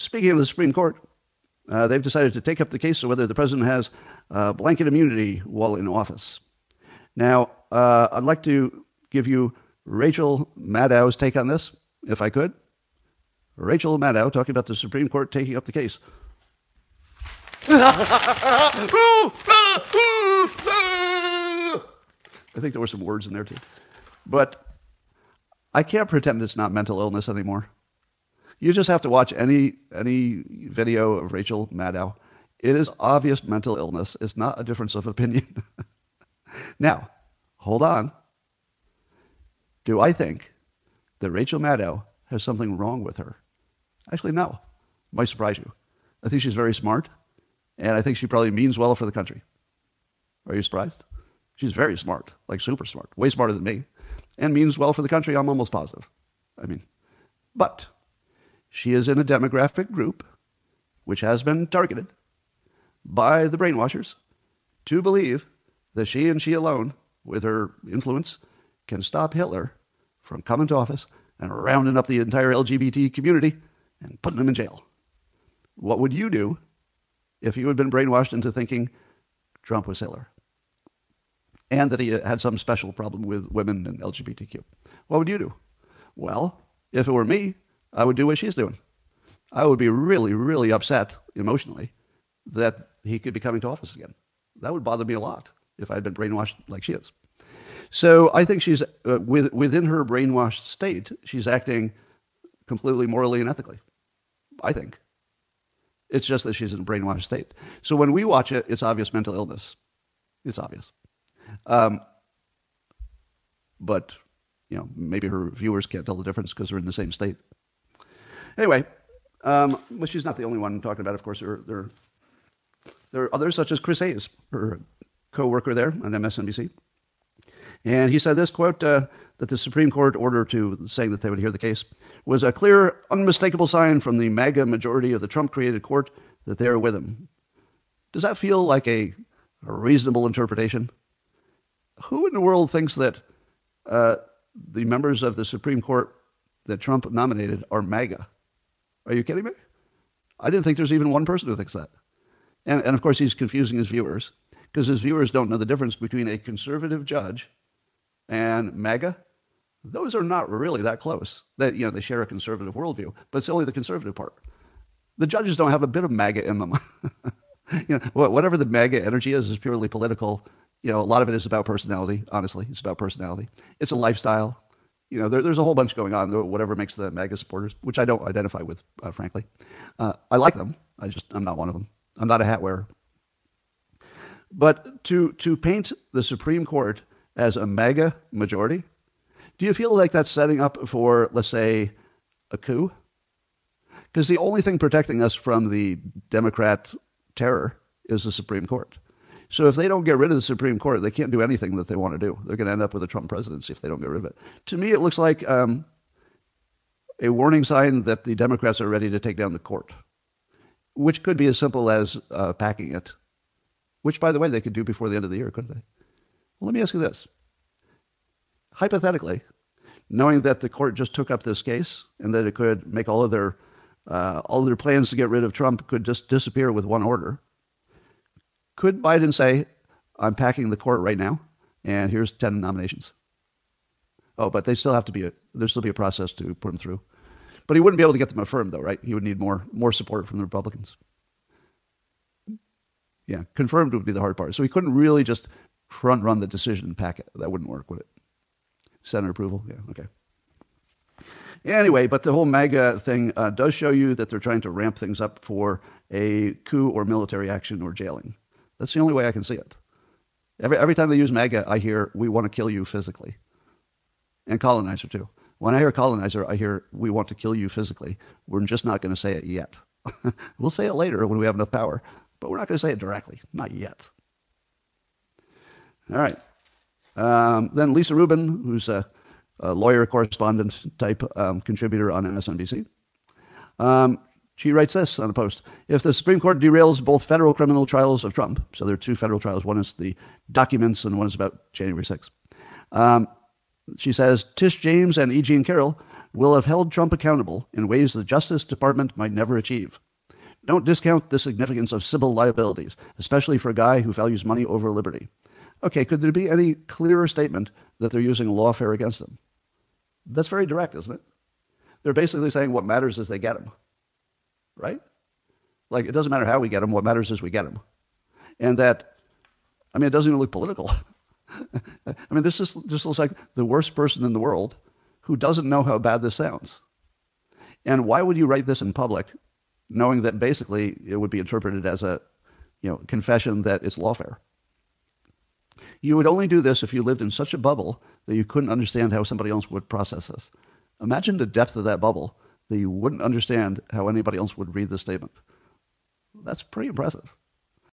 Speaking of the Supreme Court, uh, they've decided to take up the case of whether the president has uh, blanket immunity while in office. Now, uh, I'd like to give you Rachel Maddow's take on this, if I could. Rachel Maddow talking about the Supreme Court taking up the case. I think there were some words in there too. But I can't pretend it's not mental illness anymore. You just have to watch any any video of Rachel Maddow. It is obvious mental illness. It's not a difference of opinion. now, hold on. Do I think that Rachel Maddow has something wrong with her? Actually, no. Might surprise you. I think she's very smart, and I think she probably means well for the country. Are you surprised? She's very smart, like super smart, way smarter than me, and means well for the country. I'm almost positive. I mean, but she is in a demographic group which has been targeted by the brainwashers to believe that she and she alone, with her influence, can stop Hitler from coming to office and rounding up the entire LGBT community and putting them in jail. What would you do if you had been brainwashed into thinking Trump was Hitler and that he had some special problem with women and LGBTQ? What would you do? Well, if it were me, I would do what she's doing. I would be really, really upset emotionally that he could be coming to office again. That would bother me a lot if I had been brainwashed like she is. So I think she's uh, with, within her brainwashed state, she's acting completely morally and ethically. I think. It's just that she's in a brainwashed state. So when we watch it, it's obvious mental illness. It's obvious. Um, but, you know, maybe her viewers can't tell the difference because they're in the same state. Anyway, um, well, she's not the only one talking about. Of course, there, there, there are others, such as Chris Hayes, her co-worker there on MSNBC. And he said this quote uh, that the Supreme Court order to saying that they would hear the case was a clear, unmistakable sign from the MAGA majority of the Trump created court that they are with him. Does that feel like a, a reasonable interpretation? Who in the world thinks that uh, the members of the Supreme Court that Trump nominated are MAGA? Are you kidding me? I didn't think there's even one person who thinks that. And, and of course, he's confusing his viewers because his viewers don't know the difference between a conservative judge and MAGA, those are not really that close. That you know they share a conservative worldview, but it's only the conservative part. The judges don't have a bit of MAGA in them. you know, whatever the MAGA energy is is purely political. You know, a lot of it is about personality. Honestly, it's about personality. It's a lifestyle. You know, there, there's a whole bunch going on. Whatever makes the MAGA supporters, which I don't identify with, uh, frankly. Uh, I like them. I just I'm not one of them. I'm not a hat wearer. But to to paint the Supreme Court as a MAGA majority, do you feel like that's setting up for, let's say, a coup? Because the only thing protecting us from the Democrat terror is the Supreme Court. So if they don't get rid of the Supreme Court, they can't do anything that they want to do. They're going to end up with a Trump presidency if they don't get rid of it. To me, it looks like um, a warning sign that the Democrats are ready to take down the court, which could be as simple as uh, packing it, which, by the way, they could do before the end of the year, couldn't they? Well, let me ask you this. Hypothetically, knowing that the court just took up this case and that it could make all of their uh, all their plans to get rid of Trump could just disappear with one order, could Biden say, "I'm packing the court right now, and here's ten nominations"? Oh, but they still have to be a, there still be a process to put them through. But he wouldn't be able to get them affirmed, though, right? He would need more more support from the Republicans. Yeah, confirmed would be the hard part. So he couldn't really just front run the decision packet. That wouldn't work, would it? Senate approval? Yeah, okay. Anyway, but the whole MAGA thing uh, does show you that they're trying to ramp things up for a coup or military action or jailing. That's the only way I can see it. Every, every time they use MAGA, I hear, we want to kill you physically. And colonizer, too. When I hear colonizer, I hear, we want to kill you physically. We're just not going to say it yet. we'll say it later when we have enough power, but we're not going to say it directly. Not yet. All right. Um, then Lisa Rubin, who's a, a lawyer correspondent type um, contributor on MSNBC. Um, she writes this on a post If the Supreme Court derails both federal criminal trials of Trump, so there are two federal trials, one is the documents and one is about January 6th. Um, she says Tish James and E. Jean Carroll will have held Trump accountable in ways the Justice Department might never achieve. Don't discount the significance of civil liabilities, especially for a guy who values money over liberty. Okay, could there be any clearer statement that they're using lawfare against him? That's very direct, isn't it? They're basically saying what matters is they get him, right? Like, it doesn't matter how we get them. what matters is we get them. And that, I mean, it doesn't even look political. I mean, this is, just looks like the worst person in the world who doesn't know how bad this sounds. And why would you write this in public knowing that basically it would be interpreted as a you know, confession that it's lawfare. You would only do this if you lived in such a bubble that you couldn't understand how somebody else would process this. Imagine the depth of that bubble that you wouldn't understand how anybody else would read the statement. That's pretty impressive.